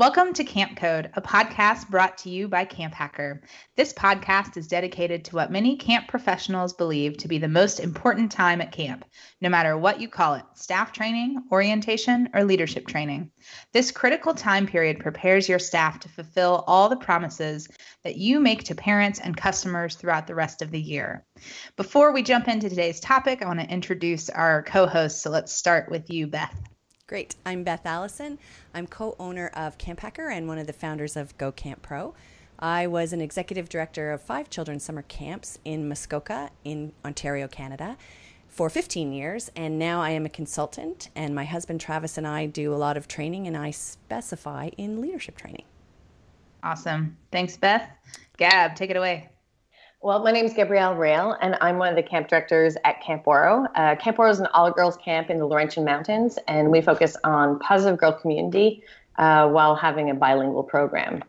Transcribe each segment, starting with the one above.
Welcome to Camp Code, a podcast brought to you by Camp Hacker. This podcast is dedicated to what many camp professionals believe to be the most important time at camp, no matter what you call it staff training, orientation, or leadership training. This critical time period prepares your staff to fulfill all the promises that you make to parents and customers throughout the rest of the year. Before we jump into today's topic, I want to introduce our co hosts. So let's start with you, Beth. Great. I'm Beth Allison. I'm co owner of Camp Hacker and one of the founders of Go Camp Pro. I was an executive director of five children's summer camps in Muskoka, in Ontario, Canada, for 15 years. And now I am a consultant, and my husband Travis and I do a lot of training, and I specify in leadership training. Awesome. Thanks, Beth. Gab, take it away. Well, my name is Gabrielle Rail, and I'm one of the camp directors at Camp Ouareau. Uh, camp Ouareau is an all-girls camp in the Laurentian Mountains, and we focus on positive girl community uh, while having a bilingual program.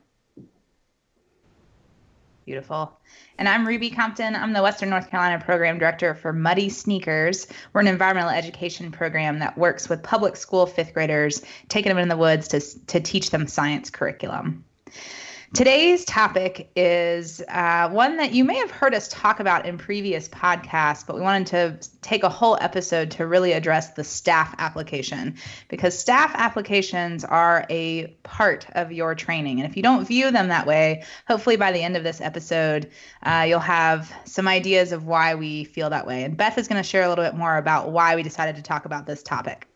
Beautiful. And I'm Ruby Compton. I'm the Western North Carolina Program Director for Muddy Sneakers. We're an environmental education program that works with public school fifth graders, taking them in the woods to, to teach them science curriculum. Today's topic is uh, one that you may have heard us talk about in previous podcasts, but we wanted to take a whole episode to really address the staff application because staff applications are a part of your training. And if you don't view them that way, hopefully by the end of this episode, uh, you'll have some ideas of why we feel that way. And Beth is going to share a little bit more about why we decided to talk about this topic.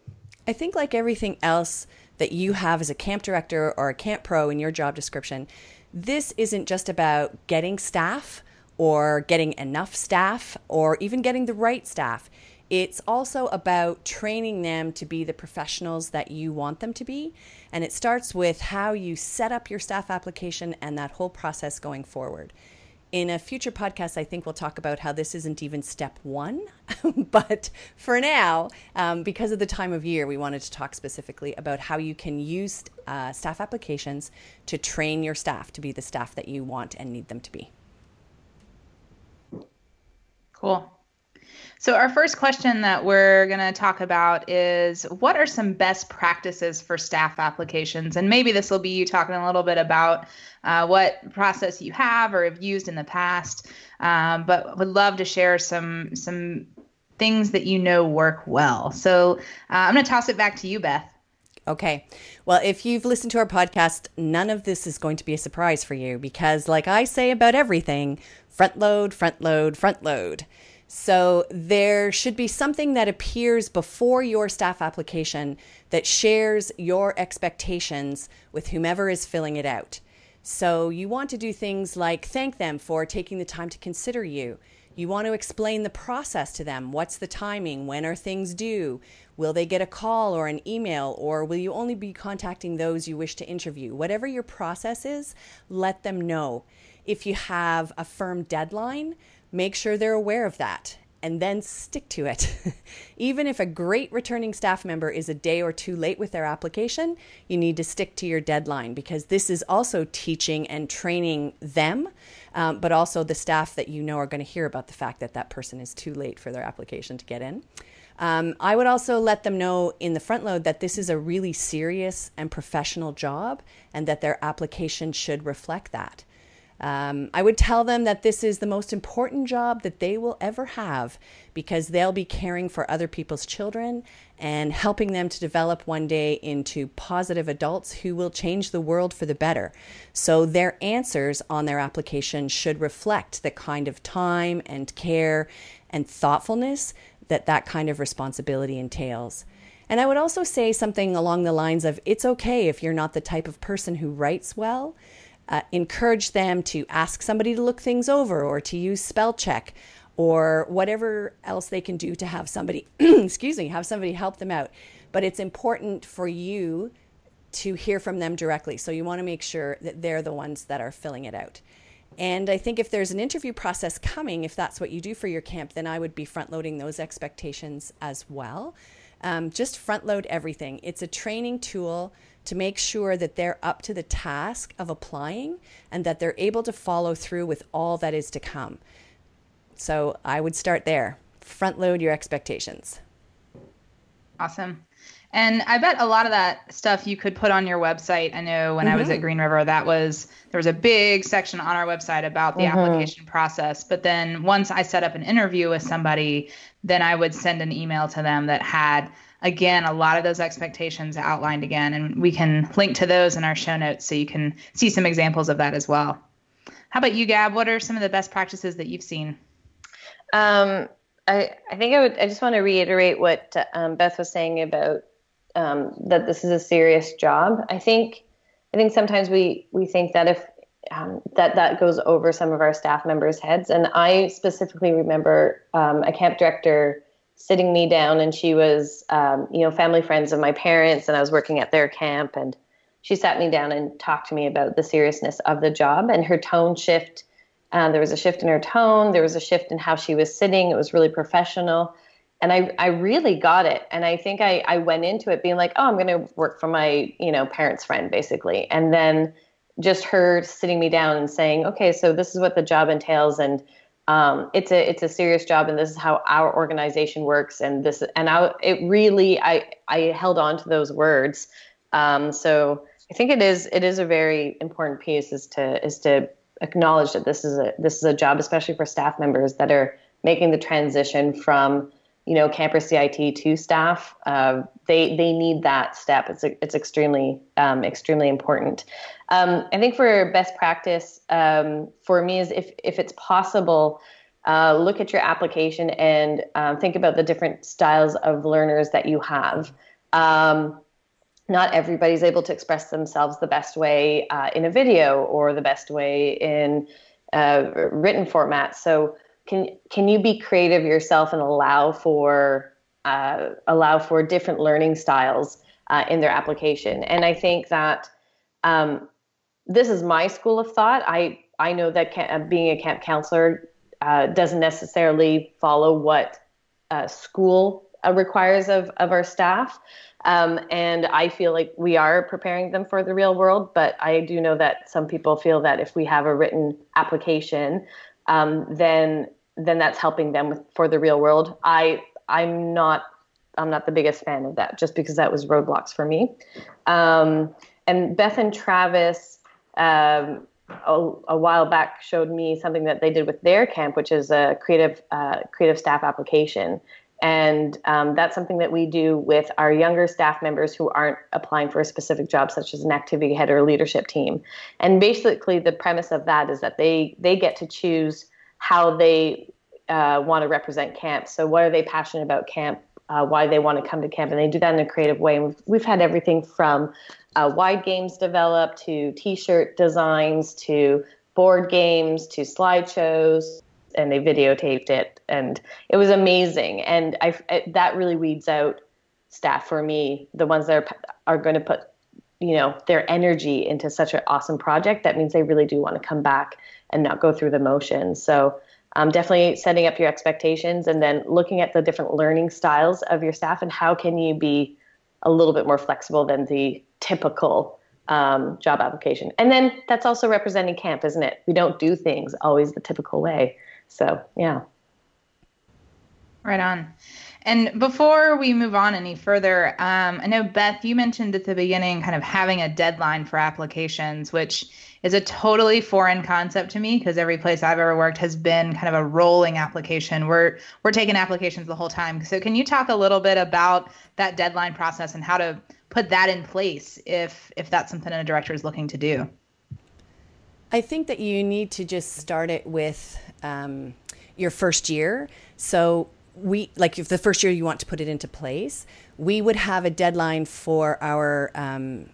I think, like everything else, that you have as a camp director or a camp pro in your job description. This isn't just about getting staff or getting enough staff or even getting the right staff. It's also about training them to be the professionals that you want them to be. And it starts with how you set up your staff application and that whole process going forward. In a future podcast, I think we'll talk about how this isn't even step one. but for now, um, because of the time of year, we wanted to talk specifically about how you can use uh, staff applications to train your staff to be the staff that you want and need them to be. Cool. So, our first question that we're going to talk about is what are some best practices for staff applications? And maybe this will be you talking a little bit about uh, what process you have or have used in the past, um, but would love to share some some things that you know work well. So, uh, I'm going to toss it back to you, Beth. Okay. Well, if you've listened to our podcast, none of this is going to be a surprise for you because, like I say about everything, front load, front load, front load. So there should be something that appears before your staff application that shares your expectations with whomever is filling it out. So you want to do things like thank them for taking the time to consider you. You want to explain the process to them. What's the timing? When are things due? Will they get a call or an email? Or will you only be contacting those you wish to interview? Whatever your process is, let them know. If you have a firm deadline, make sure they're aware of that and then stick to it. Even if a great returning staff member is a day or two late with their application, you need to stick to your deadline because this is also teaching and training them, um, but also the staff that you know are going to hear about the fact that that person is too late for their application to get in. Um, I would also let them know in the front load that this is a really serious and professional job and that their application should reflect that. Um, I would tell them that this is the most important job that they will ever have because they'll be caring for other people's children and helping them to develop one day into positive adults who will change the world for the better. So, their answers on their application should reflect the kind of time and care and thoughtfulness that that kind of responsibility entails. And I would also say something along the lines of it's okay if you're not the type of person who writes well uh, encourage them to ask somebody to look things over or to use spell check or whatever else they can do to have somebody excuse me have somebody help them out but it's important for you to hear from them directly so you want to make sure that they're the ones that are filling it out And I think if there's an interview process coming, if that's what you do for your camp, then I would be front loading those expectations as well. Um, just front load everything. It's a training tool to make sure that they're up to the task of applying and that they're able to follow through with all that is to come. So I would start there. Front load your expectations. Awesome. And I bet a lot of that stuff you could put on your website. I know when mm-hmm. I was at mm-hmm. Green River, that was there was a big section on our website about the mm-hmm. application process. But then once I set up an interview with somebody, then I would send an email to them that had again a lot of those expectations outlined again, and we can link to those in our show notes so you can see some examples of that as well. How about you, Gab? What are some of the best practices that you've seen? Um, I, I think I would. I just want to reiterate what um, Beth was saying about um, that this is a serious job. I think I think sometimes we we think that if um, that that goes over some of our staff members' heads. And I specifically remember um, a camp director sitting me down, and she was um, you know family friends of my parents, and I was working at their camp, and she sat me down and talked to me about the seriousness of the job and her tone shift. Uh, there was a shift in her tone. There was a shift in how she was sitting. It was really professional and I, I really got it. And I think I, I went into it being like, oh, I'm going to work for my, you know, parents' friend basically. And then just her sitting me down and saying, okay, so this is what the job entails. And um, it's a, it's a serious job and this is how our organization works. And this, and I, it really, I, I held on to those words. Um, so I think it is, it is a very important piece is to, is to acknowledge that this is a, this is a job, especially for staff members that are making the transition from, you know, camper CIT to staff, uh, they they need that step. It's it's extremely um, extremely important. Um, I think for best practice um, for me is if if it's possible, uh, look at your application and um, think about the different styles of learners that you have. Um, not everybody's able to express themselves the best way uh, in a video or the best way in uh, written format. So can can you be creative yourself and allow for uh, allow for different learning styles uh, in their application? And I think that um, this is my school of thought. I I know that camp, uh, being a camp counselor uh, doesn't necessarily follow what uh, school uh, requires of of our staff. Um, and I feel like we are preparing them for the real world, but I do know that some people feel that if we have a written application, um, then then that's helping them with, for the real world. I I'm not I'm not the biggest fan of that just because that was roadblocks for me. Um, and Beth and Travis um, a, a, while back showed me something that they did with their camp, which is a creative uh, creative staff application. And um, that's something that we do with our younger staff members who aren't applying for a specific job, such as an activity head or leadership team. And basically, the premise of that is that they they get to choose how they uh, want to represent camp. So, what are they passionate about camp? Uh, why they want to come to camp, and they do that in a creative way. And we've, we've had everything from uh, wide games developed to T-shirt designs to board games to slideshows, and they videotaped it, and it was amazing. And I, that really weeds out staff for me, the ones that are are going to put you know their energy into such an awesome project. That means they really do want to come back and not go through the motions. So um, definitely setting up your expectations and then looking at the different learning styles of your staff and how can you be a little bit more flexible than the typical um, job application. And then that's also representing camp, isn't it? We don't do things always the typical way. So, yeah. Right on. And before we move on any further, um, I know Beth, you mentioned at the beginning kind of having a deadline for applications, which is a totally foreign concept to me because every place I've ever worked has been kind of a rolling application. We're we're taking applications the whole time. So can you talk a little bit about that deadline process and how to put that in place if if that's something a director is looking to do? I think that you need to just start it with um, your first year. So we like if the first year you want to put it into place, we would have a deadline for our um,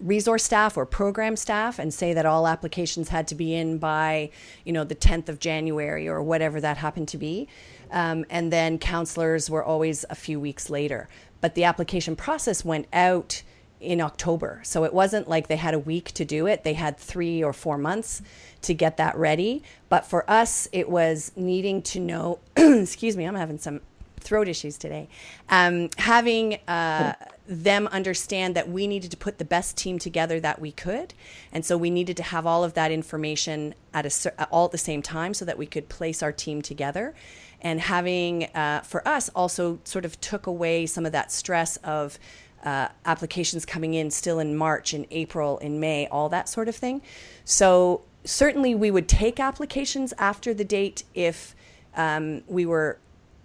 resource staff or program staff and say that all applications had to be in by you know the 10th of january or whatever that happened to be um, and then counselors were always a few weeks later but the application process went out in October. So it wasn't like they had a week to do it. They had three or four months to get that ready. But for us, it was needing to know, excuse me, I'm having some throat issues today. Um, having uh, them understand that we needed to put the best team together that we could, and so we needed to have all of that information at a all at the same time so that we could place our team together. And having uh, for us also sort of took away some of that stress of uh, applications coming in still in March, in April, in May, all that sort of thing. So certainly we would take applications after the date if um, we were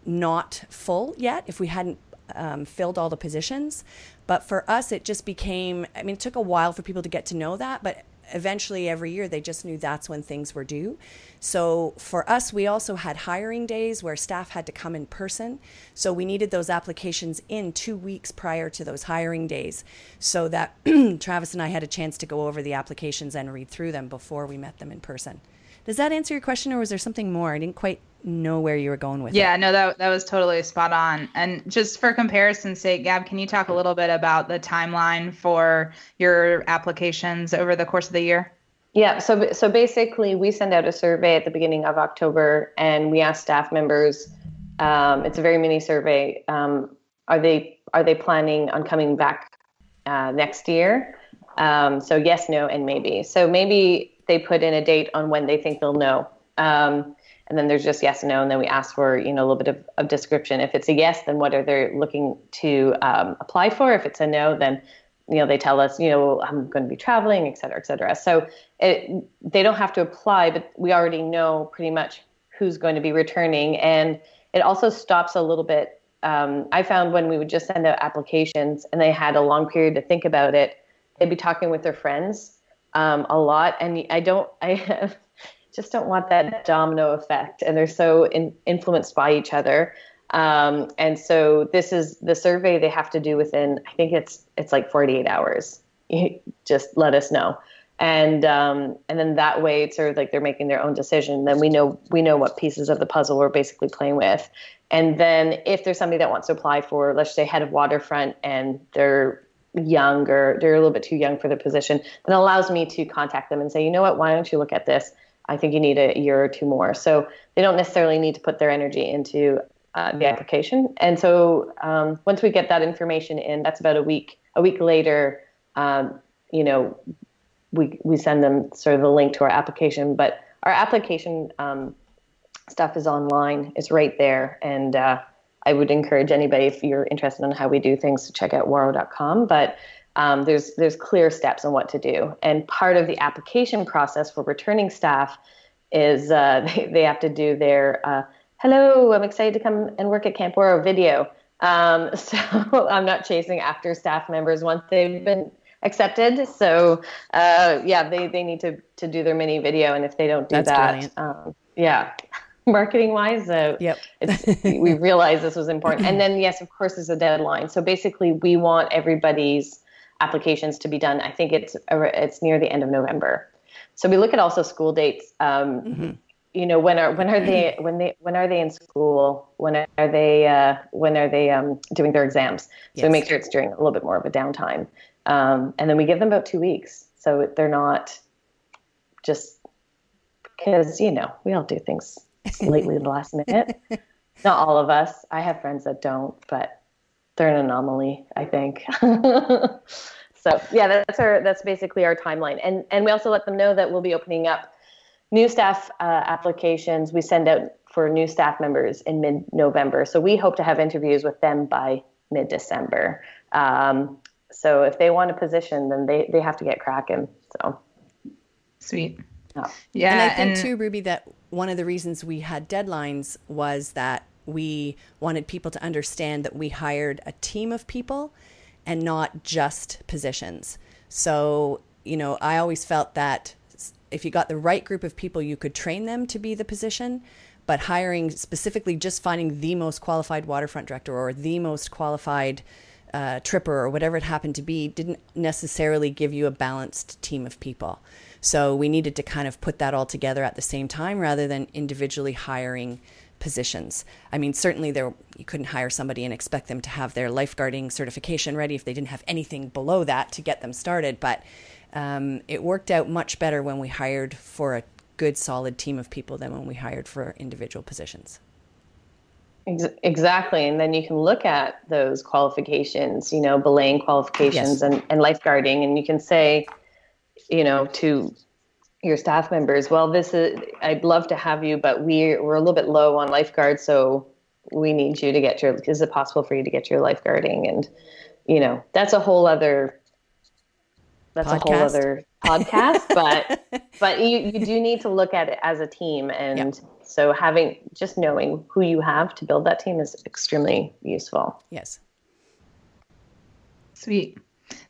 not full yet, if we hadn't um, filled all the positions. But for us, it just became, I mean, it took a while for people to get to know that, but eventually every year they just knew that's when things were due. So for us, we also had hiring days where staff had to come in person. So we needed those applications in two weeks prior to those hiring days so that Travis and I had a chance to go over the applications and read through them before we met them in person. Does that answer your question, or was there something more? I didn't quite know where you were going with yeah, it. Yeah, no, that that was totally spot on. And just for comparison's sake, Gab, can you talk a little bit about the timeline for your applications over the course of the year? Yeah, so so basically, we send out a survey at the beginning of October, and we ask staff members. Um, it's a very mini survey. Um, are they are they planning on coming back uh, next year? Um, so yes, no, and maybe. So maybe they put in a date on when they think they'll know. Um, and then there's just yes and no, and then we ask for you know a little bit of, of description. If it's a yes, then what are they looking to um, apply for? If it's a no, then you know they tell us you know I'm going to be traveling, et cetera, et cetera. So it, they don't have to apply, but we already know pretty much who's going to be returning, and it also stops a little bit. Um, I found when we would just send out applications and they had a long period to think about it, they'd be talking with their friends um, a lot, and I don't, I just don't want that domino effect, and they're so in, influenced by each other. Um, and so this is the survey they have to do within. I think it's it's like 48 hours. just let us know, and um, and then that way it's sort of like they're making their own decision. Then we know we know what pieces of the puzzle we're basically playing with, and then if there's somebody that wants to apply for, let's say head of waterfront, and they're young or they're a little bit too young for the position, then allows me to contact them and say, you know what, why don't you look at this? I think you need a year or two more. So they don't necessarily need to put their energy into uh, the application. And so um, once we get that information in, that's about a week. A week later, um, you know, we we send them sort of the link to our application. But our application um, stuff is online. It's right there, and uh, I would encourage anybody if you're interested in how we do things to check out ouareau.com. But um, there's there's clear steps on what to do, and part of the application process for returning staff is uh, they, they have to do their uh, hello, I'm excited to come and work at Camp Ouareau video. Um, so I'm not chasing after staff members once they've been accepted. So uh, yeah, they, they need to, to do their mini video. And if they don't do That's that, um, yeah, marketing wise, uh, yep. we realized this was important. And then yes, of course, there's a deadline. So basically we want everybody's applications to be done. I think it's, it's near the end of November. So we look at also school dates. Um, mm-hmm you know when are when are they when they when are they in school when are they uh, when are they um, doing their exams so yes. we make sure it's during a little bit more of a downtime um, and then we give them about two weeks so they're not just because you know we all do things lately the last minute not all of us i have friends that don't but they're an anomaly i think so yeah that's our that's basically our timeline and and we also let them know that we'll be opening up new staff uh, applications we send out for new staff members in mid-November. So we hope to have interviews with them by mid-December. Um, so if they want a position, then they, they have to get cracking. So sweet. Oh. Yeah. And I think and- too, Ruby, that one of the reasons we had deadlines was that we wanted people to understand that we hired a team of people and not just positions. So, you know, I always felt that if you got the right group of people, you could train them to be the position. But hiring specifically, just finding the most qualified waterfront director or the most qualified uh, tripper or whatever it happened to be didn't necessarily give you a balanced team of people. So we needed to kind of put that all together at the same time rather than individually hiring positions. I mean, certainly there you couldn't hire somebody and expect them to have their lifeguarding certification ready if they didn't have anything below that to get them started. But um, it worked out much better when we hired for a good, solid team of people than when we hired for individual positions. Exactly. And then you can look at those qualifications, you know, belaying qualifications yes. and, and lifeguarding, and you can say, you know, to your staff members, well, this is, I'd love to have you, but we're, we're a little bit low on lifeguards. So we need you to get your, is it possible for you to get your lifeguarding? And, you know, that's a whole other, that's podcast. a whole other podcast, but, but you, you do need to look at it as a team. And yep. so having, just knowing who you have to build that team is extremely useful. Yes. Sweet.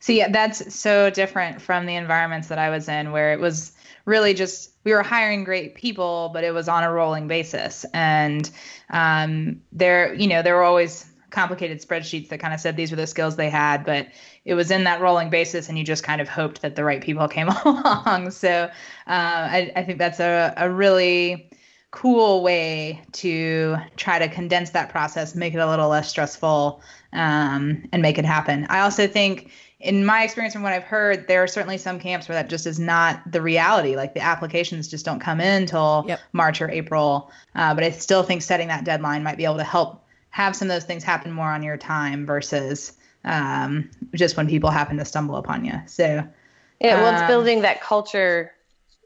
Yeah, that's so different from the environments that I was in where it was really just we were hiring great people, but it was on a rolling basis. And um, there, you know, there were always complicated spreadsheets that kind of said these were the skills they had, but it was in that rolling basis, and you just kind of hoped that the right people came along. So uh, I, I think that's a, a really cool way to try to condense that process, make it a little less stressful, um, and make it happen. I also think in my experience from what I've heard, there are certainly some camps where that just is not the reality. Like the applications just don't come in until yep. March or April. Uh, but I still think setting that deadline might be able to help have some of those things happen more on your time versus um, just when people happen to stumble upon you. So, yeah, well, it's um, building that culture,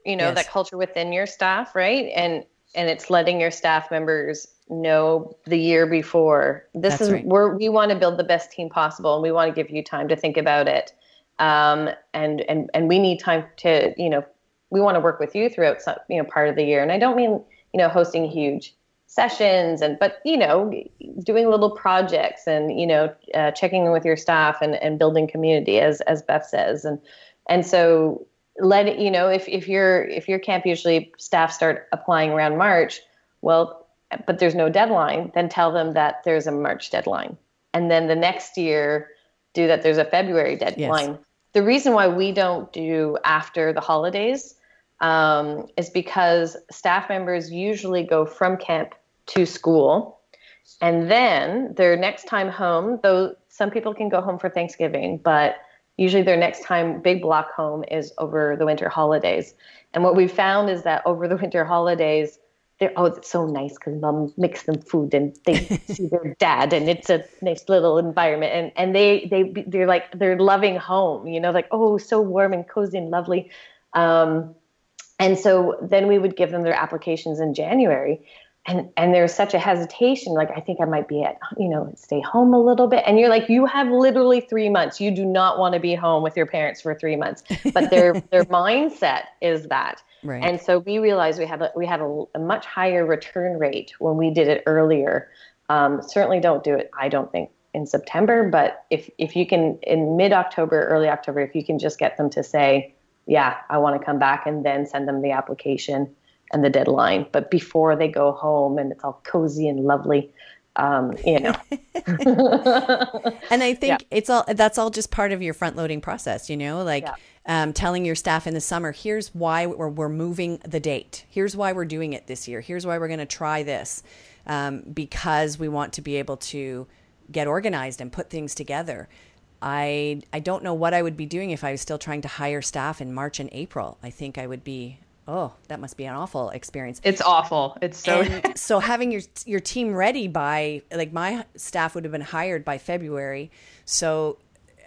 you know, yes. that culture within your staff, right? And and it's letting your staff members know the year before. This That's is right. where we want to build the best team possible, and we want to give you time to think about it. Um, and and and we need time to you know we want to work with you throughout some, you know part of the year. And I don't mean you know hosting huge sessions and but you know doing little projects and you know uh, checking in with your staff and, and building community as as beth says and and so let you know if, if your if your camp usually staff start applying around march well but there's no deadline, then tell them that there's a March deadline. And then the next year, do that there's a February deadline. Yes. The reason why we don't do after the holidays um, is because staff members usually go from camp to school. And then their next time home, though some people can go home for Thanksgiving, but usually their next time big block home is over the winter holidays. And what we found is that over the winter holidays, they're oh it's so nice because mom makes them food and they see their dad and it's a nice little environment. And and they they they're like they're loving home you know like oh so warm and cozy and lovely. Um, and so then we would give them their applications in January and and there's such a hesitation like i think i might be at you know stay home a little bit and you're like you have literally three months you do not want to be home with your parents for three months but their their mindset is that Right. And so we realized we had a, we had a, a, much higher return rate when we did it earlier. Um, certainly don't do it. I don't think in September, but if if you can in mid October, early October, if you can just get them to say, yeah, I want to come back, and then send them the application and the deadline. But before they go home and it's all cozy and lovely, um, you know. and I think yeah. it's all that's all just part of your front loading process, you know, like yeah. um, telling your staff in the summer, here's why we're, we're moving the date. Here's why we're doing it this year. Here's why we're going to try this um, because we want to be able to get organized and put things together. I I don't know what I would be doing if I was still trying to hire staff in March and April. I think I would be oh, that must be an awful experience. It's awful. It's so so having your your team ready by like my staff would have been hired by February. So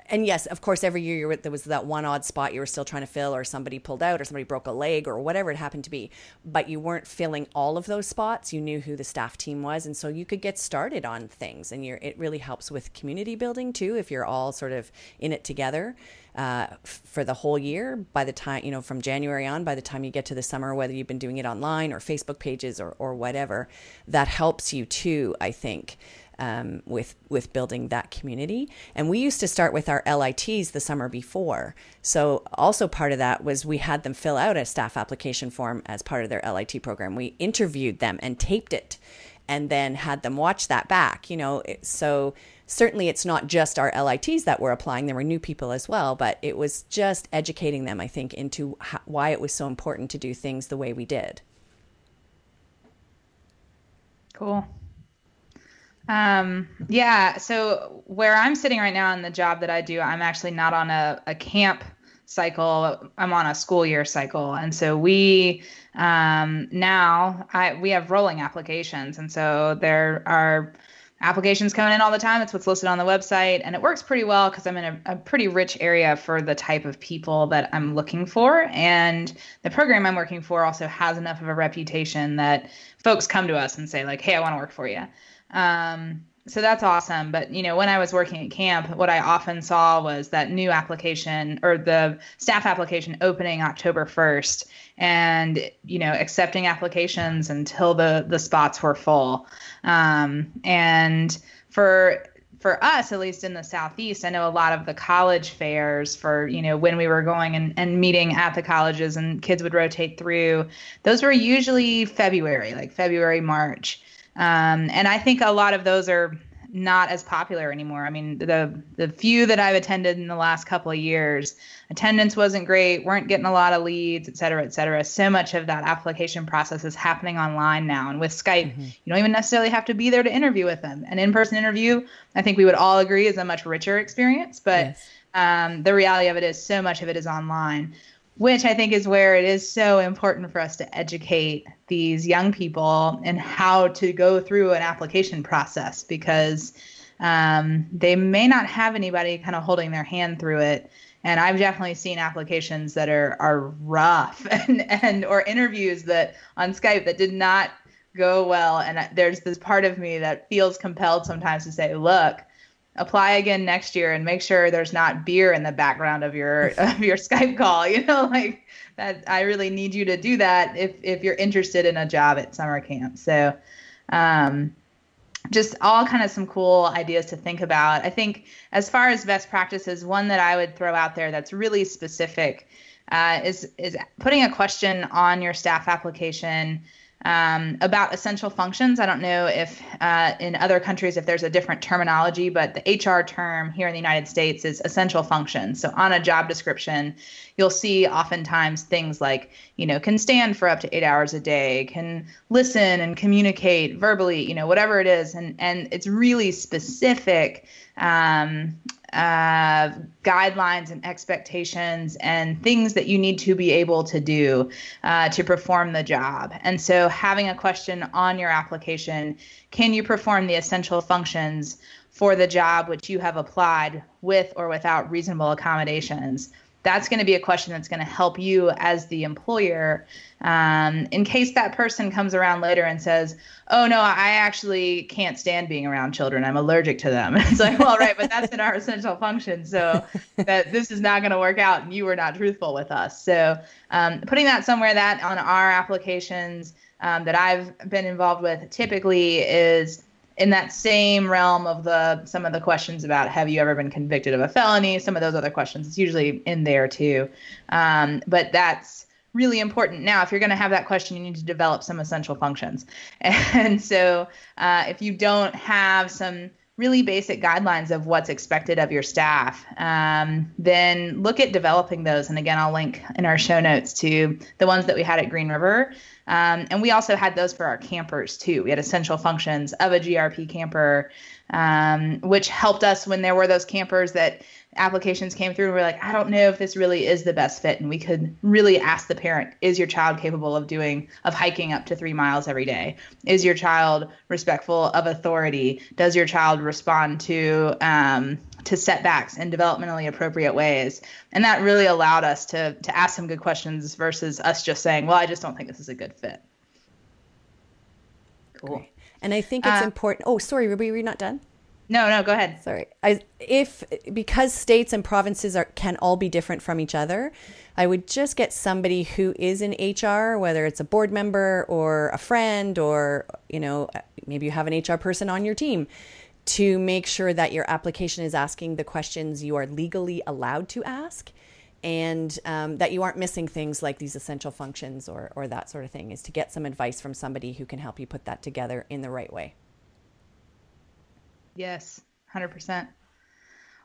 and yes, of course, every year there was that one odd spot you were still trying to fill, or somebody pulled out, or somebody broke a leg, or whatever it happened to be. But you weren't filling all of those spots. You knew who the staff team was, and so you could get started on things. And you're, it really helps with community building too, if you're all sort of in it together uh, for the whole year. By the time, you know, from January on, by the time you get to the summer, whether you've been doing it online or Facebook pages or, or whatever, that helps you too, I think. Um, with with building that community. And we used to start with our LITs the summer before. So also part of that was we had them fill out a staff application form as part of their LIT program. We interviewed them and taped it, and then had them watch that back. You know, so certainly it's not just our LITs that were applying, there were new people as well, but it was just educating them, I think, into how, why it was so important to do things the way we did. Cool. Um, yeah. So where I'm sitting right now in the job that I do, I'm actually not on a, a camp cycle. I'm on a school year cycle. And so we um, now I we have rolling applications. And so there are applications coming in all the time. It's what's listed on the website. And it works pretty well because I'm in a, a, pretty rich area for the type of people that I'm looking for. And the program I'm working for also has enough of a reputation that folks come to us and say, like, hey, I want to work for you. Um, so that's awesome. But you know, when I was working at camp, what I often saw was that new application or the staff application opening October 1st and you know, accepting applications until the the spots were full. Um, and for for us, at least in the southeast, I know a lot of the college fairs for you know when we were going and, and meeting at the colleges and kids would rotate through. Those were usually February, like February, March. Um, and I think a lot of those are not as popular anymore. I mean, the the few that I've attended in the last couple of years, attendance wasn't great, weren't getting a lot of leads, et cetera, et cetera. So much of that application process is happening online now. And with Skype, mm-hmm. you don't even necessarily have to be there to interview with them. An in-person interview, I think we would all agree, is a much richer experience. But yes. um, the reality of it is so much of it is online which I think is where it is so important for us to educate these young people and how to go through an application process because um, they may not have anybody kind of holding their hand through it. And I've definitely seen applications that are are rough and and or interviews that on Skype that did not go well. And there's this part of me that feels compelled sometimes to say, look, apply again next year and make sure there's not beer in the background of your of your Skype call. You know, like that. I really need you to do that if if you're interested in a job at summer camp. So, um, just all kind of some cool ideas to think about. I think as far as best practices, one that I would throw out there that's really specific uh, is is putting a question on your staff application um, about essential functions. I don't know if uh, in other countries if there's a different terminology, but the HR term here in the United States is essential functions. So on a job description, you'll see oftentimes things like you know can stand for up to eight hours a day, can listen and communicate verbally, you know whatever it is, and and it's really specific. Um, uh, guidelines and expectations and things that you need to be able to do uh, to perform the job. And so, having a question on your application can you perform the essential functions for the job which you have applied with or without reasonable accommodations? That's going to be a question that's going to help you as the employer. Um, in case that person comes around later and says oh no i actually can't stand being around children. I'm allergic to them. It's like well right but that's in our essential function so that this is not going to work out and you were not truthful with us. So um, putting that somewhere that on our applications um, that i've been involved with typically is in that same realm of the some of the questions about have you ever been convicted of a felony? Some of those other questions it's usually in there too. Um, but that's really important. Now if you're going to have that question you need to develop some essential functions. And so uh, if you don't have some really basic guidelines of what's expected of your staff um, then look at developing those. And again i'll link in our show notes to the ones that we had at green river um, and we also had those for our campers too. We had essential functions of a GRP camper, um, which helped us when there were those campers that applications came through and we are like, I don't know if this really is the best fit. And we could really ask the parent, is your child capable of doing, of hiking up to three miles every day? Is your child respectful of authority? Does your child respond to, um, to setbacks in developmentally appropriate ways. And that really allowed us to to ask some good questions versus us just saying, well, I just don't think this is a good fit. Cool. And I think it's uh, important. Oh, sorry, Ruby, were you not done? No, no, go ahead. Sorry. I, if because states and provinces are can all be different from each other, I would just get somebody who is in HR, whether it's a board member or a friend or you know maybe you have an HR person on your team to make sure that your application is asking the questions you are legally allowed to ask and um, that you aren't missing things like these essential functions or, or that sort of thing is to get some advice from somebody who can help you put that together in the right way. Yes 100%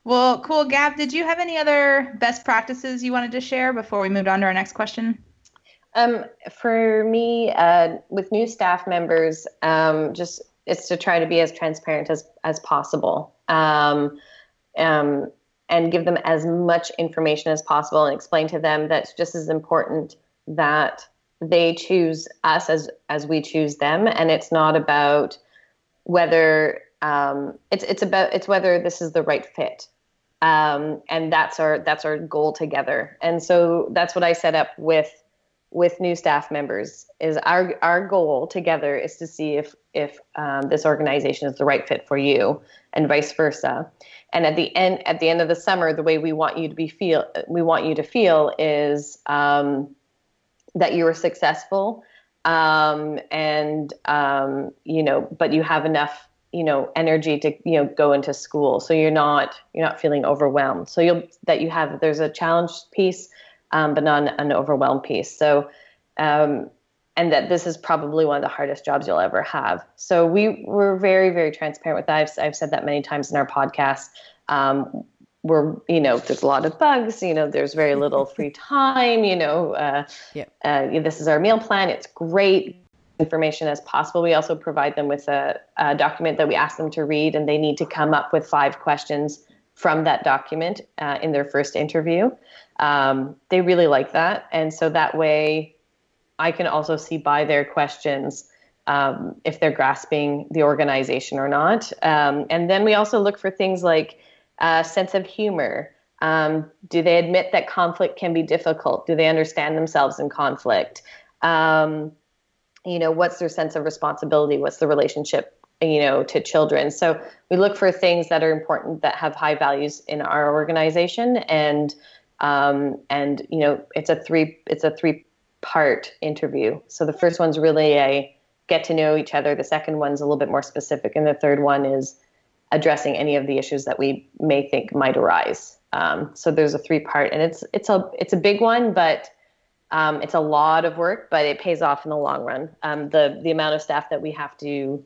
well cool. Gab did you have any other best practices you wanted to share before we moved on to our next question? Um, for me, uh, with new staff members, um, just it's to try to be as transparent as as possible, um, um, and give them as much information as possible, and explain to them that it's just as important that they choose us as as we choose them, and it's not about whether um, it's it's about it's whether this is the right fit. Um, and that's our that's our goal together. And so that's what I set up with with new staff members is our our goal together is to see if if um, this organization is the right fit for you and vice versa. And at the end at the end of the summer the way we want you to be feel we want you to feel is um, that you were successful um, and um, you know but you have enough you know energy to you know go into school. So you're not you're not feeling overwhelmed. So you'll that you have there's a challenge piece um, but not an, overwhelmed piece. So, um, and that this is probably one of the hardest jobs you'll ever have. So we we're very very transparent with that. I've, I've said that many times in our podcast. Um, we're you know there's a lot of bugs. You know there's very little free time. You know, uh, yeah. uh, this is our meal plan. It's great information as possible. We also provide them with a, a document that we ask them to read, and they need to come up with five questions from that document uh, in their first interview. Um, they really like that. And so that way I can also see by their questions um, if they're grasping the organization or not. Um, and then we also look for things like a sense of humor. Um, do they admit that conflict can be difficult? Do they understand themselves in conflict? Um, you know, what's their sense of responsibility? What's the relationship you know to children so we look for things that are important that have high values in our organization and um, and you know it's a three it's a three part interview. So the first one's really a get to know each other. The second one's a little bit more specific, and the third one is addressing any of the issues that we may think might arise. Um, so there's a three part, and it's it's a it's a big one, but um, it's a lot of work, but it pays off in the long run. Um, the the amount of staff that we have to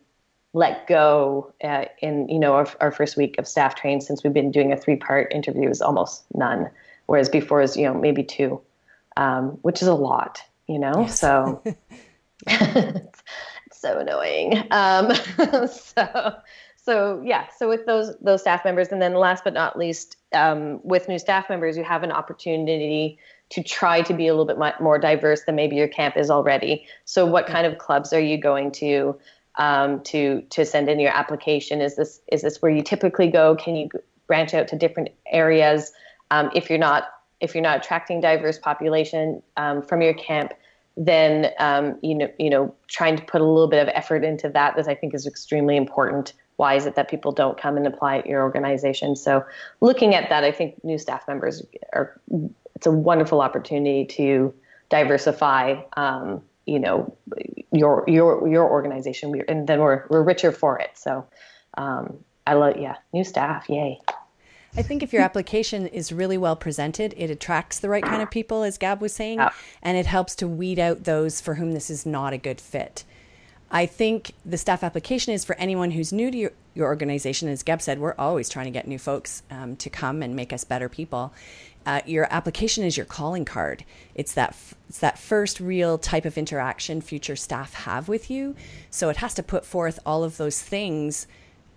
let go uh, in you know our, our first week of staff train since we've been doing a three part interview is almost none whereas before is you know maybe two, um, which is a lot, you know. Yes. So it's so annoying. Um, so so yeah, so with those those staff members, and then last but not least, um, with new staff members, you have an opportunity to try to be a little bit more diverse than maybe your camp is already. So, what kind of clubs are you going to um, to to send in your application? Is this is this where you typically go? Can you branch out to different areas? Um, if you're not if you're not attracting diverse population um, from your camp, then um, you know you know trying to put a little bit of effort into that that I think is extremely important. Why is it that people don't come and apply at your organization? So looking at that, I think new staff members are it's a wonderful opportunity to diversify. Um, you know your your your organization, and then we're we're richer for it. So um, I love yeah new staff, yay. I think if your application is really well presented, it attracts the right kind of people, as Gab was saying, and it helps to weed out those for whom this is not a good fit. I think the staff application is for anyone who's new to your, your organization. As Gab said, we're always trying to get new folks um, to come and make us better people. Uh, your application is your calling card. It's that f- it's that first real type of interaction future staff have with you. So it has to put forth all of those things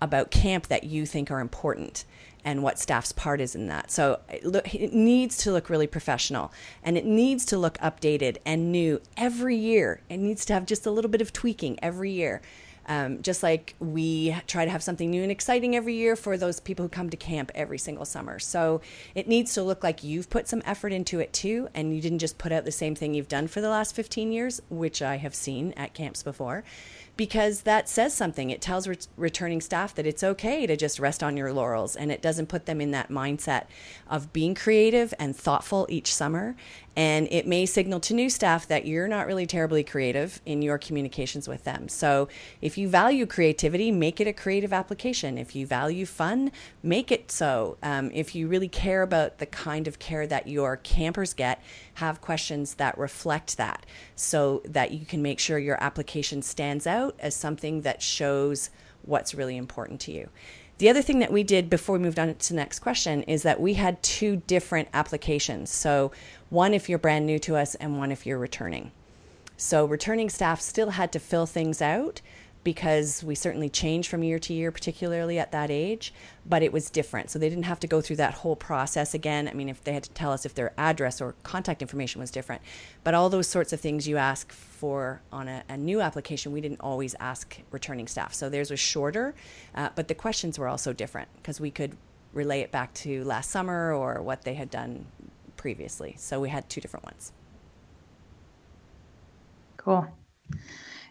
about camp that you think are important and what staff's part is in that. So it, look, it needs to look really professional and it needs to look updated and new every year. It needs to have just a little bit of tweaking every year. Um, just like we try to have something new and exciting every year for those people who come to camp every single summer. So it needs to look like you've put some effort into it too, and you didn't just put out the same thing you've done for the last 15 years, which I have seen at camps before because that says something. It tells returning staff that it's okay to just rest on your laurels and it doesn't put them in that mindset of being creative and thoughtful each summer and it may signal to new staff that you're not really terribly creative in your communications with them. So, if you value creativity, make it a creative application. If you value fun, make it so. Um, if you really care about the kind of care that your campers get, have questions that reflect that so that you can make sure your application stands out as something that shows what's really important to you The other thing that we did before we moved on to the next question is that we had two different applications. So, one if you're brand new to us, and one if you're returning. So, returning staff still had to fill things out, because we certainly change from year to year, particularly at that age, but it was different. So they didn't have to go through that whole process again. I mean, if they had to tell us if their address or contact information was different, but all those sorts of things you ask for on a, a new application, we didn't always ask returning staff. So theirs was shorter, uh, but the questions were also different because we could relay it back to last summer or what they had done previously. So we had two different ones. Cool.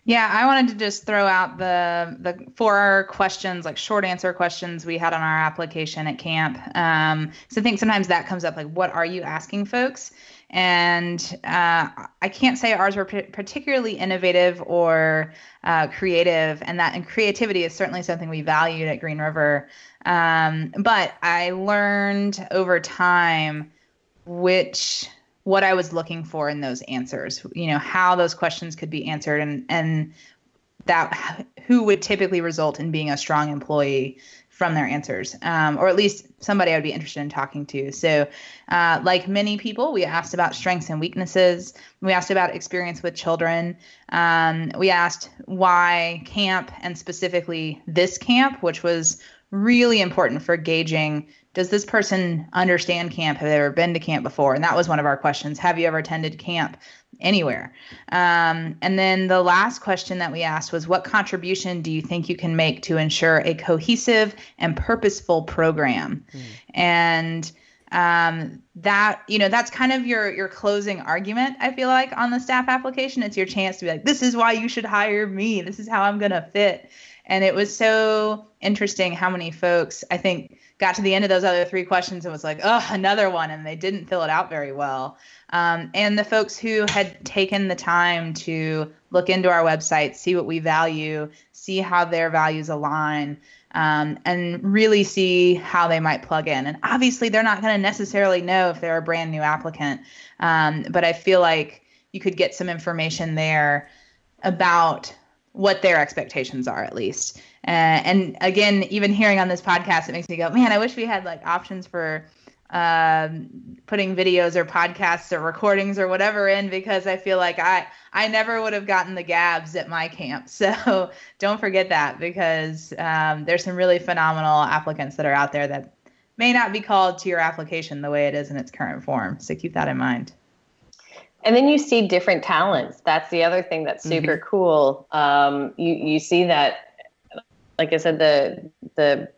Yeah, I wanted to just throw out the the four questions, like short answer questions we had on our application at camp. Um, so I think sometimes that comes up, like, what are you asking folks? And uh, I can't say ours were p- particularly innovative or uh, creative, and that and creativity is certainly something we valued at Green River. Um, but I learned over time which what I was looking for in those answers, you know, how those questions could be answered and and that who would typically result in being a strong employee from their answers, um, or at least somebody I would be interested in talking to. So, uh, like many people, we asked about strengths and weaknesses. We asked about experience with children. Um, we asked why camp and specifically this camp, which was really important for gauging does this person understand camp? Have they ever been to camp before? And that was one of our questions. Have you ever attended camp anywhere? Um, and then the last question that we asked was what contribution do you think you can make to ensure a cohesive and purposeful program? Mm. And um, that you know that's kind of your your closing argument i feel like on the staff application it's your chance to be like this is why you should hire me this is how i'm going to fit and it was so interesting how many folks i think got to the end of those other three questions and was like, oh, another one. And they didn't fill it out very well. Um, and the folks who had taken the time to look into our website, see what we value, see how their values align, um, and really see how they might plug in. And obviously, they're not going to necessarily know if they're a brand new applicant. Um, but I feel like you could get some information there about what their expectations are, at least. Uh, and again, even hearing on this podcast, it makes me go, man, I wish we had like options for um, putting videos or podcasts or recordings or whatever in because I feel like I I never would have gotten the gabs at my camp. So don't forget that because um, there's some really phenomenal applicants that are out there that may not be called to your application the way it is in its current form. So keep that in mind. And then you see different talents. That's the other thing that's super mm-hmm. cool. Um, you you see that like I said, the the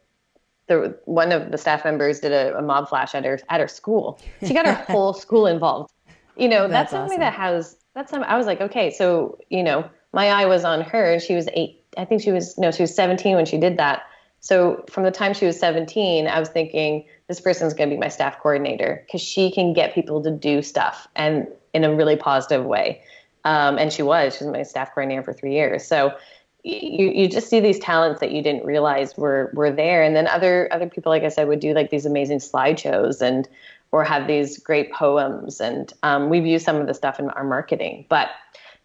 the one of the staff members did a, a mob flash at her at her school. She got her whole school involved. You know, that's, that's something awesome. that has that's something I was like, okay, so you know, my eye was on her, and she was eight. I think she was no, she was 17 when she did that. So from the time she was 17, I was thinking this person's going to be my staff coordinator because she can get people to do stuff and in a really positive way. Um, and she was. She was my staff coordinator for three years. So you you just see these talents that you didn't realize were were there and then other other people like i said would do like these amazing slideshows and or have these great poems and um, we've used some of the stuff in our marketing but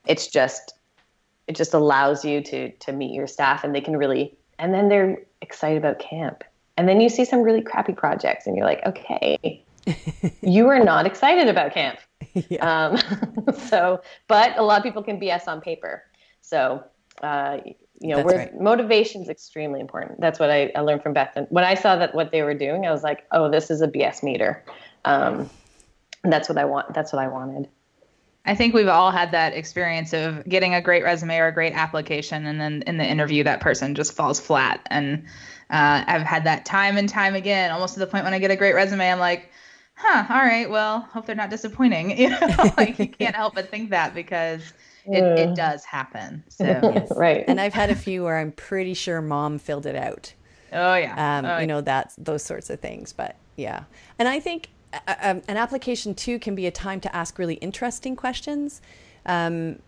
it's just it just allows you to to meet your staff and they can really and then they're excited about camp and then you see some really crappy projects and you're like okay you are not excited about camp yeah. um, so but a lot of people can bs on paper so uh, you know, where right. motivation is extremely important. That's what I, I, learned from Beth. And when I saw that what they were doing, I was like, oh, this is a BS meter. Um, that's what I want. That's what I wanted. I think we've all had that experience of getting a great resume or a great application, and then in the interview, that person just falls flat. And uh, I've had that time and time again, almost to the point when I get a great resume, I'm like, huh, all right, well, hope they're not disappointing. You know, like you can't help but think that because it, it mm. does happen. So yes. right. And I've had a few where I'm pretty sure mom filled it out. Oh yeah. Um, oh, you know that's those sorts of things. But yeah, and I think uh, um, an application too can be a time to ask really interesting questions. Um,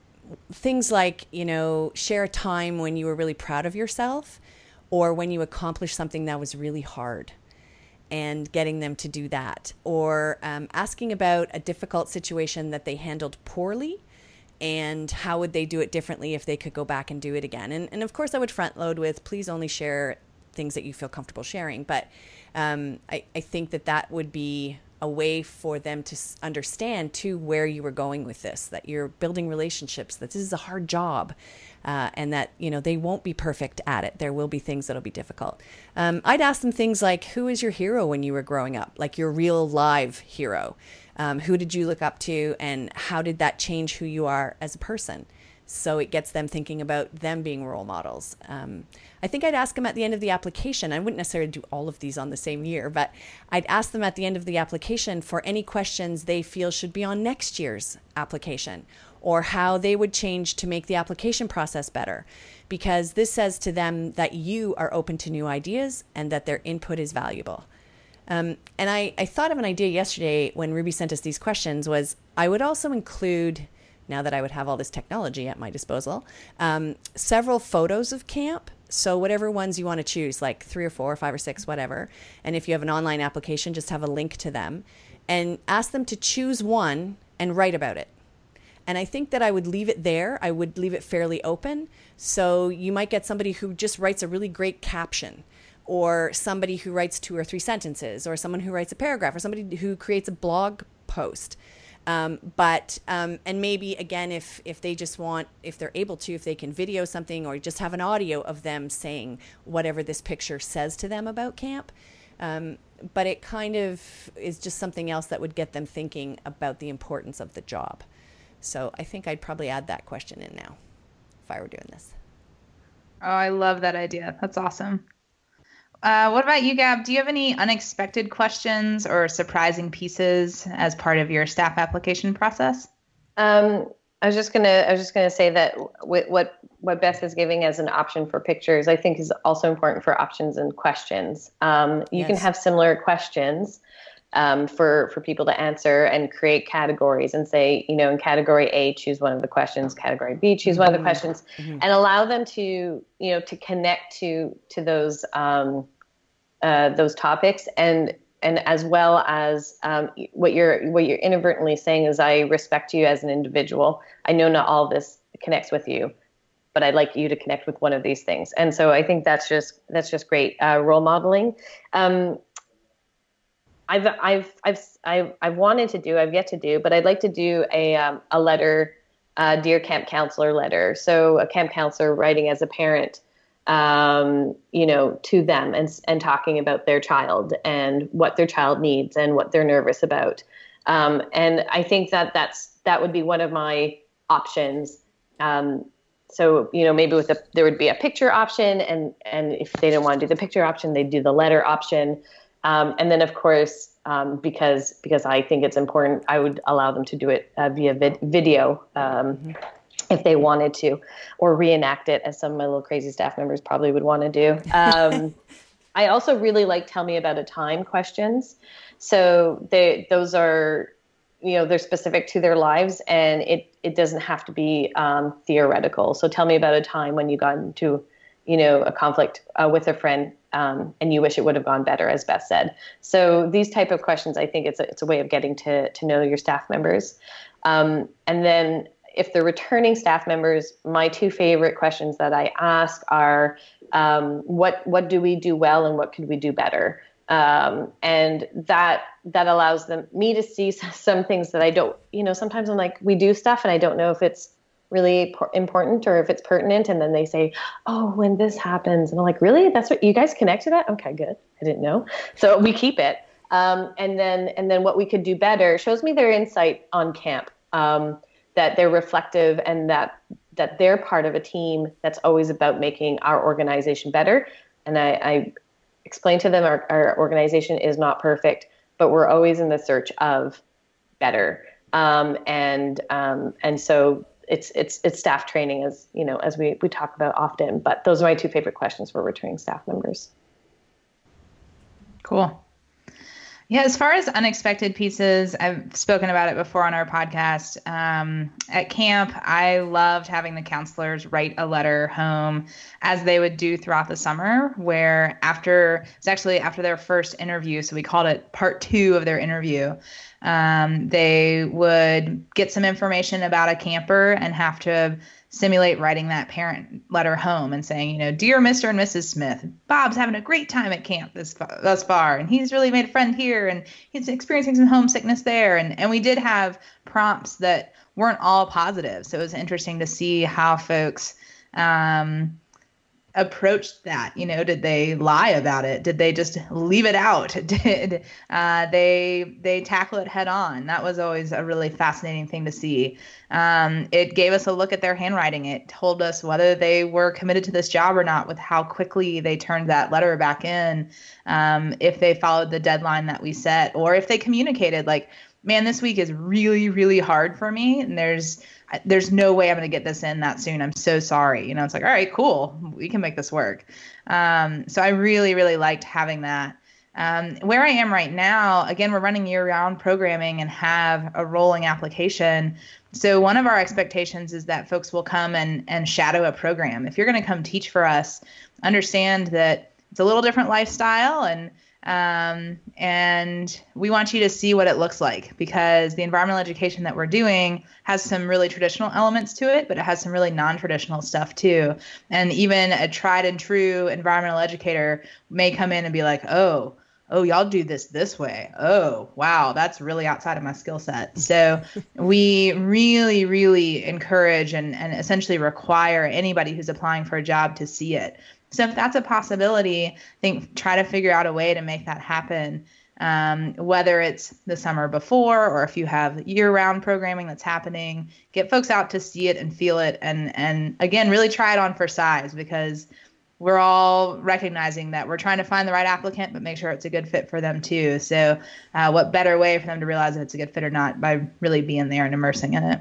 things like you know share a time when you were really proud of yourself, or when you accomplished something that was really hard and getting them to do that, or um, asking about a difficult situation that they handled poorly and how would they do it differently if they could go back and do it again. And, and of course, I would front load with please only share things that you feel comfortable sharing. But um, I, I think that that would be a way for them to understand too where you were going with this that you're building relationships that this is a hard job uh, and that you know they won't be perfect at it. There will be things that'll be difficult. Um, i'd ask them things like who is your hero when you were growing up? Like your real live hero. Um, who did you look up to? And how did that change who you are as a person so it gets them thinking about them being role models. Um, I think I'd ask them at the end of the application. I wouldn't necessarily do all of these on the same year, but I'd ask them at the end of the application for any questions they feel should be on next year's application or how they would change to make the application process better. Because this says to them that you are open to new ideas and that their input is valuable. Um, and I, I thought of an idea yesterday when Ruby sent us these questions was I would also include now that I would have all this technology at my disposal, um, several photos of camp. So, whatever ones you want to choose, like three or four, or five or six, whatever. And if you have an online application, just have a link to them and ask them to choose one and write about it. And I think that I would leave it there. I would leave it fairly open. So, you might get somebody who just writes a really great caption or somebody who writes two or three sentences, or someone who writes a paragraph, or somebody who creates a blog post. Um, but um, and maybe again, if if they just want, if they're able to, if they can video something or just have an audio of them saying whatever this picture says to them about camp. Um, but it kind of is just something else that would get them thinking about the importance of the job. So I think I'd probably add that question in now if I were doing this. Oh, I love that idea. That's awesome. Uh, what about you, Gab? Do you have any unexpected questions or surprising pieces as part of your staff application process? Um, I was just gonna I was just gonna say that what what Beth is giving as an option for pictures, I think, is also important for options and questions. Um, you yes. can have similar questions um, for for people to answer and create categories and say, you know, in category A, choose one of the questions. Category B, choose one of the mm-hmm. questions, mm-hmm. and allow them to, you know, to connect to to those um, uh, those topics and and as well as um, what you're what you're inadvertently saying is I respect you as an individual. I know not all of this connects with you, but I'd like you to connect with one of these things. And so I think that's just that's just great uh, role modeling. Um, I've, I've, I've, I've, wanted to do, I've yet to do, but I'd like to do a, um, a letter, uh, dear camp counselor letter. So a camp counselor writing as a parent, um, you know, to them and, and talking about their child and what their child needs and what they're nervous about. Um, and I think that that's, that would be one of my options. Um, so you know maybe with a there would be a picture option and and if they didn't want to do the picture option they'd do the letter option um, and then, of course, um, because because I think it's important, I would allow them to do it uh, via vid- video um, mm-hmm. if they wanted to, or reenact it, as some of my little crazy staff members probably would want to do. Um, I also really like tell me about a time questions. So they those are you know they're specific to their lives and it it doesn't have to be um, theoretical. So tell me about a time when you got into you know a conflict uh, with a friend um, and you wish it would have gone better, as Beth said. So these type of questions, I think it's a, it's a way of getting to to know your staff members. Um, and then if they're returning staff members, my two favorite questions that I ask are, um, what what do we do well and what could we do better? Um, and that that allows them me to see some things that I don't. You know, sometimes I'm like, we do stuff and I don't know if it's really important or if it's pertinent and then they say oh when this happens and i'm like really? That's what you guys connect to that? Okay good. I didn't know. So we keep it. Um, and then and then what we could do better shows me their insight on camp um, that they're reflective and that that they're part of a team that's always about making our organization better. And i, I explain to them our, our organization is not perfect but we're always in the search of better. Um, and um, and so it's it's it's staff training as you know as we we talk about often but those are my two favorite questions for returning staff members. Cool yeah as far as unexpected pieces i've spoken about it before on our podcast. Um, at camp i loved having the counselors write a letter home as they would do throughout the summer where after it's actually after their first interview so we called it part two of their interview. Um, they would get some information about a camper and have to simulate writing that parent letter home and saying, you know, dear Mr. and Mrs. Smith, Bob's having a great time at camp this thus far, and he's really made a friend here, and he's experiencing some homesickness there, and and we did have prompts that weren't all positive, so it was interesting to see how folks. Um, approached that? You know, did they lie about it? Did they just leave it out? Did uh, they they tackle it head on? That was always a really fascinating thing to see. Um, it gave us a look at their handwriting. It told us whether they were committed to this job or not, with how quickly they turned that letter back in, um, if they followed the deadline that we set, or if they communicated like, "Man, this week is really really hard for me," and there's there's no way I'm going to get this in that soon. I'm so sorry. You know, it's like, all right, cool. We can make this work. Um, so I really, really liked having that. Um, where I am right now, again, we're running year round programming and have a rolling application. So one of our expectations is that folks will come and, and shadow a program. If you're going to come teach for us, understand that it's a little different lifestyle and um, and we want you to see what it looks like because the environmental education that we're doing has some really traditional elements to it, but it has some really non traditional stuff too. And even a tried and true environmental educator may come in and be like, oh, oh y'all do this this way. Oh wow that's really outside of my skill set. So we really really encourage and, and essentially require anybody who's applying for a job to see it so if that's a possibility, I think try to figure out a way to make that happen. Um, whether it's the summer before or if you have year-round programming that's happening, get folks out to see it and feel it, and and again, really try it on for size because we're all recognizing that we're trying to find the right applicant, but make sure it's a good fit for them too. So, uh, what better way for them to realize if it's a good fit or not by really being there and immersing in it?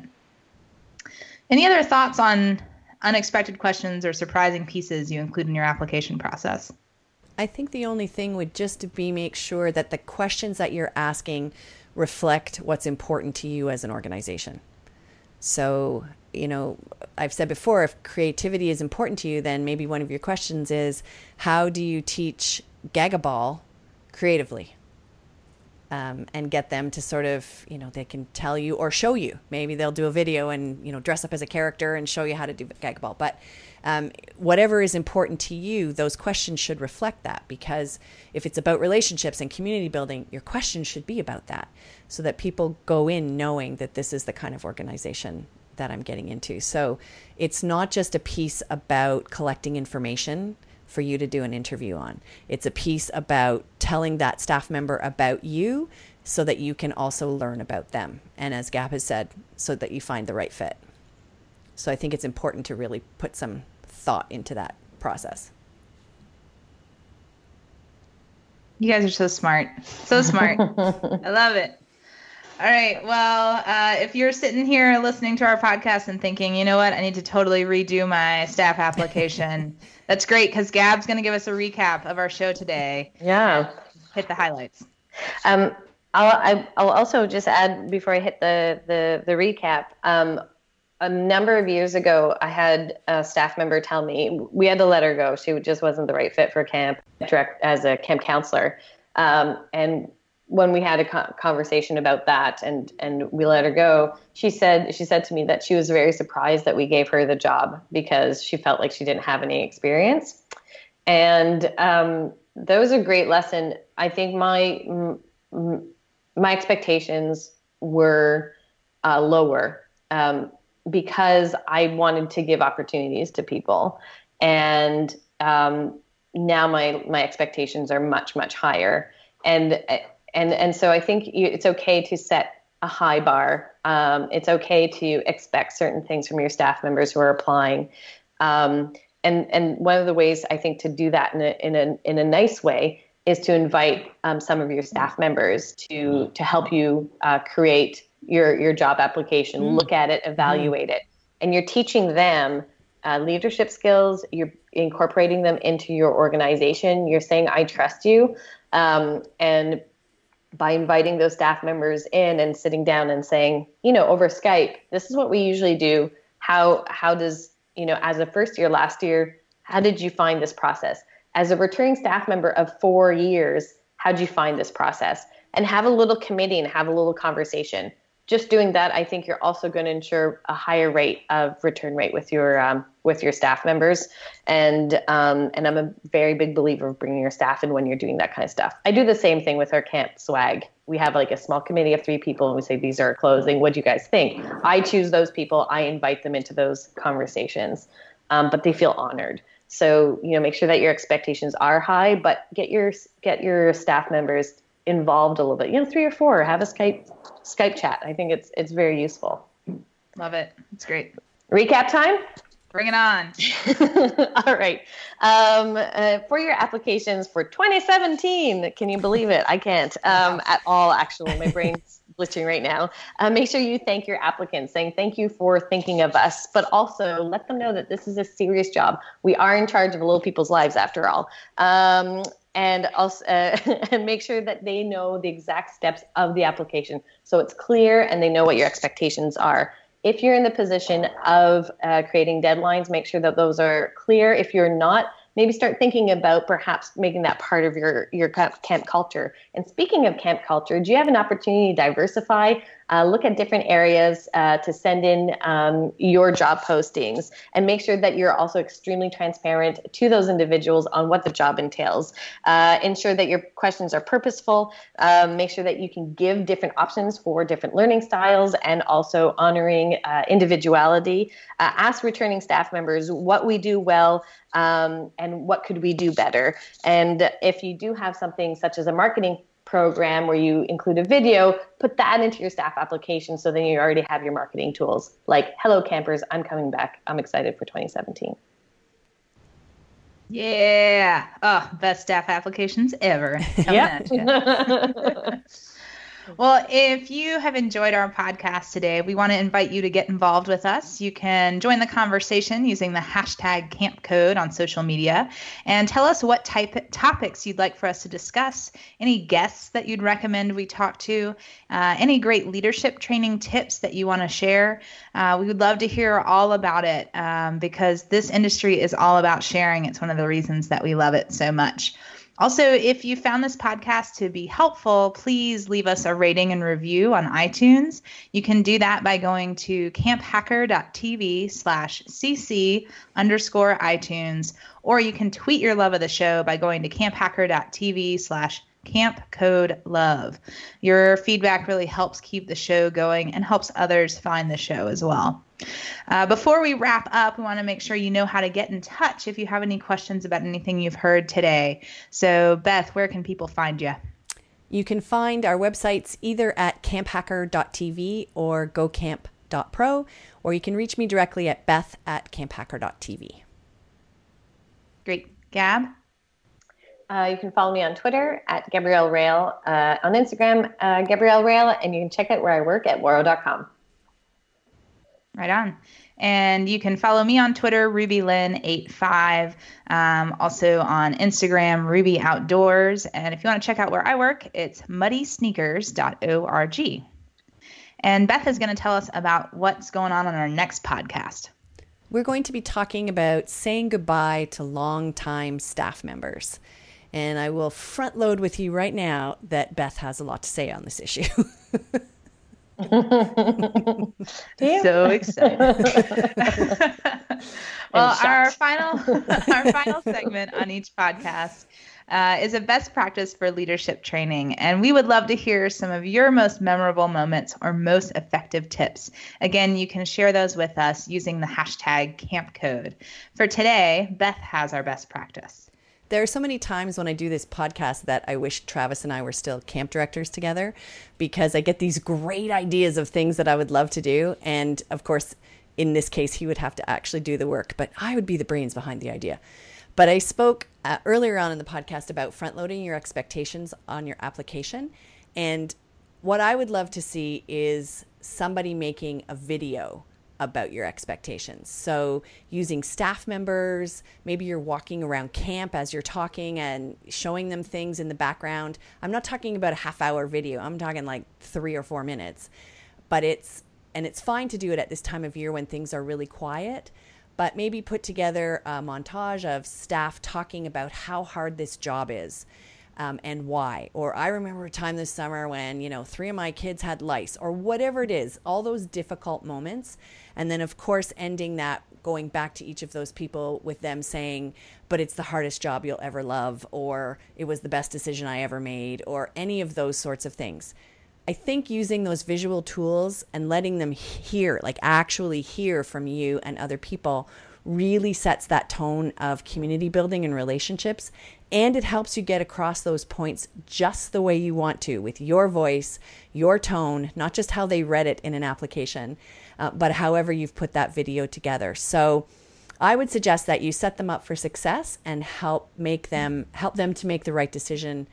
Any other thoughts on unexpected questions or surprising pieces you include in your application process? I think the only thing would just be make sure that the questions that you're asking reflect what's important to you as an organization. So, you know, I've said before, if creativity is important to you, then maybe one of your questions is how do you teach Gagaball creatively? Um, and get them to sort of, you know, they can tell you or show you. Maybe they'll do a video and, you know, dress up as a character and show you how to do Gagaball. But um, whatever is important to you, those questions should reflect that because if it's about relationships and community building, your questions should be about that so that people go in knowing that this is the kind of organization that I'm getting into. So it's not just a piece about collecting information for you to do an interview on. It's a piece about telling that staff member about you so that you can also learn about them. And as Gab has said, so that you find the right fit. So I think it's important to really put some thought into that process. You guys are so smart. So smart. I love it. All right. Well, uh, if you're sitting here listening to our podcast and thinking, you know what, I need to totally redo my staff application, that's great because Gab's going to give us a recap of our show today. Yeah. Hit the highlights. Um, I'll, I, I'll also just add before I hit the the, the recap. Um, a number of years ago, I had a staff member tell me we had to let her go. She just wasn't the right fit for camp direct as a camp counselor. Um, and when we had a conversation about that and and we let her go she said she said to me that she was very surprised that we gave her the job because she felt like she didn't have any experience. And um, that was a great lesson. I think my my expectations were uh, lower um, because i wanted to give opportunities to people. And um, now my my expectations are much much higher. And and and so I think you, it's okay to set a high bar. Um, it's okay to expect certain things from your staff members who are applying. Um, and and one of the ways I think to do that in a in a in a nice way is to invite um, some of your staff members to to help you uh, create your your job application, mm. look at it, evaluate mm. it, and you're teaching them uh, leadership skills. You're incorporating them into your organization. You're saying, "I trust you," um, and by inviting those staff members in and sitting down and saying, you know, over Skype, this is what we usually do. How how does you know, as a first year last year, how did you find this process? As a returning staff member of four years, how did you find this process? and have a little committee and have a little conversation just doing that, I think you're also going to ensure a higher rate of return rate with your um, with your staff members. And um, and I'm a very big believer of bringing your staff in when you're doing that kind of stuff. I do the same thing with our camp swag. We have like a small committee of three people, and we say these are closing. What do you guys think? I choose those people. I invite them into those conversations, um, but they feel honored. So you know, make sure that your expectations are high, but get your get your staff members involved a little bit. You know, three or four. Have a Skype Skype chat. I think it's it's very useful. Love it. It's great. Recap time. Bring it on. All right. Um, uh, for your applications for 2017, can you believe it? I can't um, at all, actually. My brain's glitching right now. Uh, make sure you thank your applicants, saying thank you for thinking of us, but also let them know that this is a serious job. We are in charge of a little people's lives, after all. Um, and also uh, and make sure that they know the exact steps of the application. So it's clear and they know what your expectations are. If you're in the position of uh, creating deadlines make sure that those are clear. If you're not maybe start thinking about perhaps making that part of your your camp culture. And speaking of camp culture do you have an opportunity to diversify uh, look at different areas uh, to send in um, your job postings and make sure that you're also extremely transparent to those individuals on what the job entails. Uh, ensure that your questions are purposeful. Um, make sure that you can give different options for different learning styles and also honoring uh, individuality. Uh, ask returning staff members what we do well um, and what could we do better. And if you do have something such as a marketing program where you include a video, put that into your staff application so then you already have your marketing tools like, hello, campers, I'm coming back. I'm excited for 2017. Yeah. Oh, best staff applications ever. Yeah. Well, if you have enjoyed our podcast today, we want to invite you to get involved with us. You can join the conversation using the hashtag camp code on social media and tell us what type topics you'd like for us to discuss, any guests that you'd recommend we talk to, uh, any great leadership training tips that you want to share. Uh, we would love to hear all about it um, because this industry is all about sharing. It's one of the reasons that we love it so much. Also, if you found this podcast to be helpful, please leave us a rating and review on iTunes. You can do that by going to camphacker.tv slash cc underscore iTunes, or you can tweet your love of the show by going to camphacker.tv slash Camp Code Love. Your feedback really helps keep the show going and helps others find the show as well. Uh, before we wrap up, we want to make sure you know how to get in touch if you have any questions about anything you've heard today. So, Beth, where can people find you? You can find our websites either at camphacker.tv or gocamp.pro, or you can reach me directly at beth at camphacker.tv. Great. Gab? Uh, you can follow me on Twitter at Gabrielle Rail, uh, on Instagram, uh, Gabrielle Rail, and you can check out where I work at Waro.com. Right on. And you can follow me on Twitter, RubyLynn85. Um, also on Instagram, Ruby Outdoors. And if you want to check out where I work, it's muddysneakers.org. And Beth is going to tell us about what's going on on our next podcast. We're going to be talking about saying goodbye to longtime staff members. And I will front load with you right now that Beth has a lot to say on this issue. so excited. well, our final our final segment on each podcast uh, is a best practice for leadership training, and we would love to hear some of your most memorable moments or most effective tips. Again, you can share those with us using the hashtag CampCode. For today, Beth has our best practice. There are so many times when I do this podcast that I wish Travis and I were still camp directors together because I get these great ideas of things that I would love to do. And of course, in this case, he would have to actually do the work, but I would be the brains behind the idea. But I spoke uh, earlier on in the podcast about front loading your expectations on your application. And what I would love to see is somebody making a video about your expectations. So, using staff members, maybe you're walking around camp as you're talking and showing them things in the background. I'm not talking about a half hour video, I'm talking like three or four minutes. But it's, and it's fine to do it at this time of year when things are really quiet. But maybe put together a montage of staff talking about how hard this job is. Um, and why. Or I remember a time this summer when, you know, three of my kids had lice, or whatever it is, all those difficult moments. And then, of course, ending that, going back to each of those people with them saying, but it's the hardest job you'll ever love, or it was the best decision I ever made, or any of those sorts of things. I think using those visual tools and letting them hear, like actually hear from you and other people, really sets that tone of community building and relationships. And it helps you get across those points just the way you want to, with your voice, your tone, not just how they read it in an application, uh, but however you've put that video together. So I would suggest that you set them up for success and help make them help them to make the right decision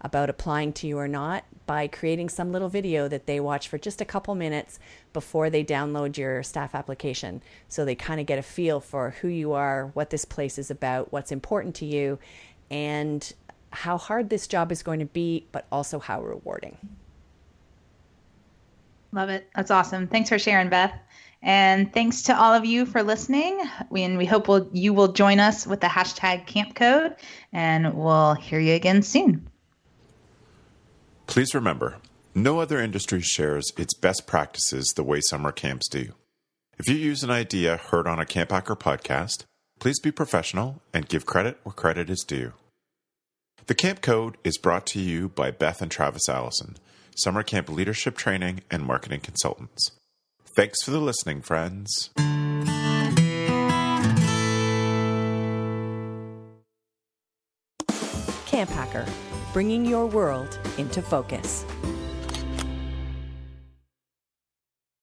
about applying to you or not by creating some little video that they watch for just a couple minutes before they download your staff application. So they kind of get a feel for who you are, what this place is about, what's important to you, and how hard this job is going to be, but also how rewarding. Love it. That's awesome. Thanks for sharing, Beth. And thanks to all of you for listening. We, and we hope we'll, you will join us with the hashtag Camp Code, and we'll hear you again soon. Please remember, no other industry shares its best practices the way summer camps do. If you use an idea heard on a Camp Hacker podcast, please be professional and give credit where credit is due. The Camp Code is brought to you by Beth and Travis Allison, summer camp leadership training and marketing consultants. Thanks for the listening, friends. Camp Hacker bringing your world into focus.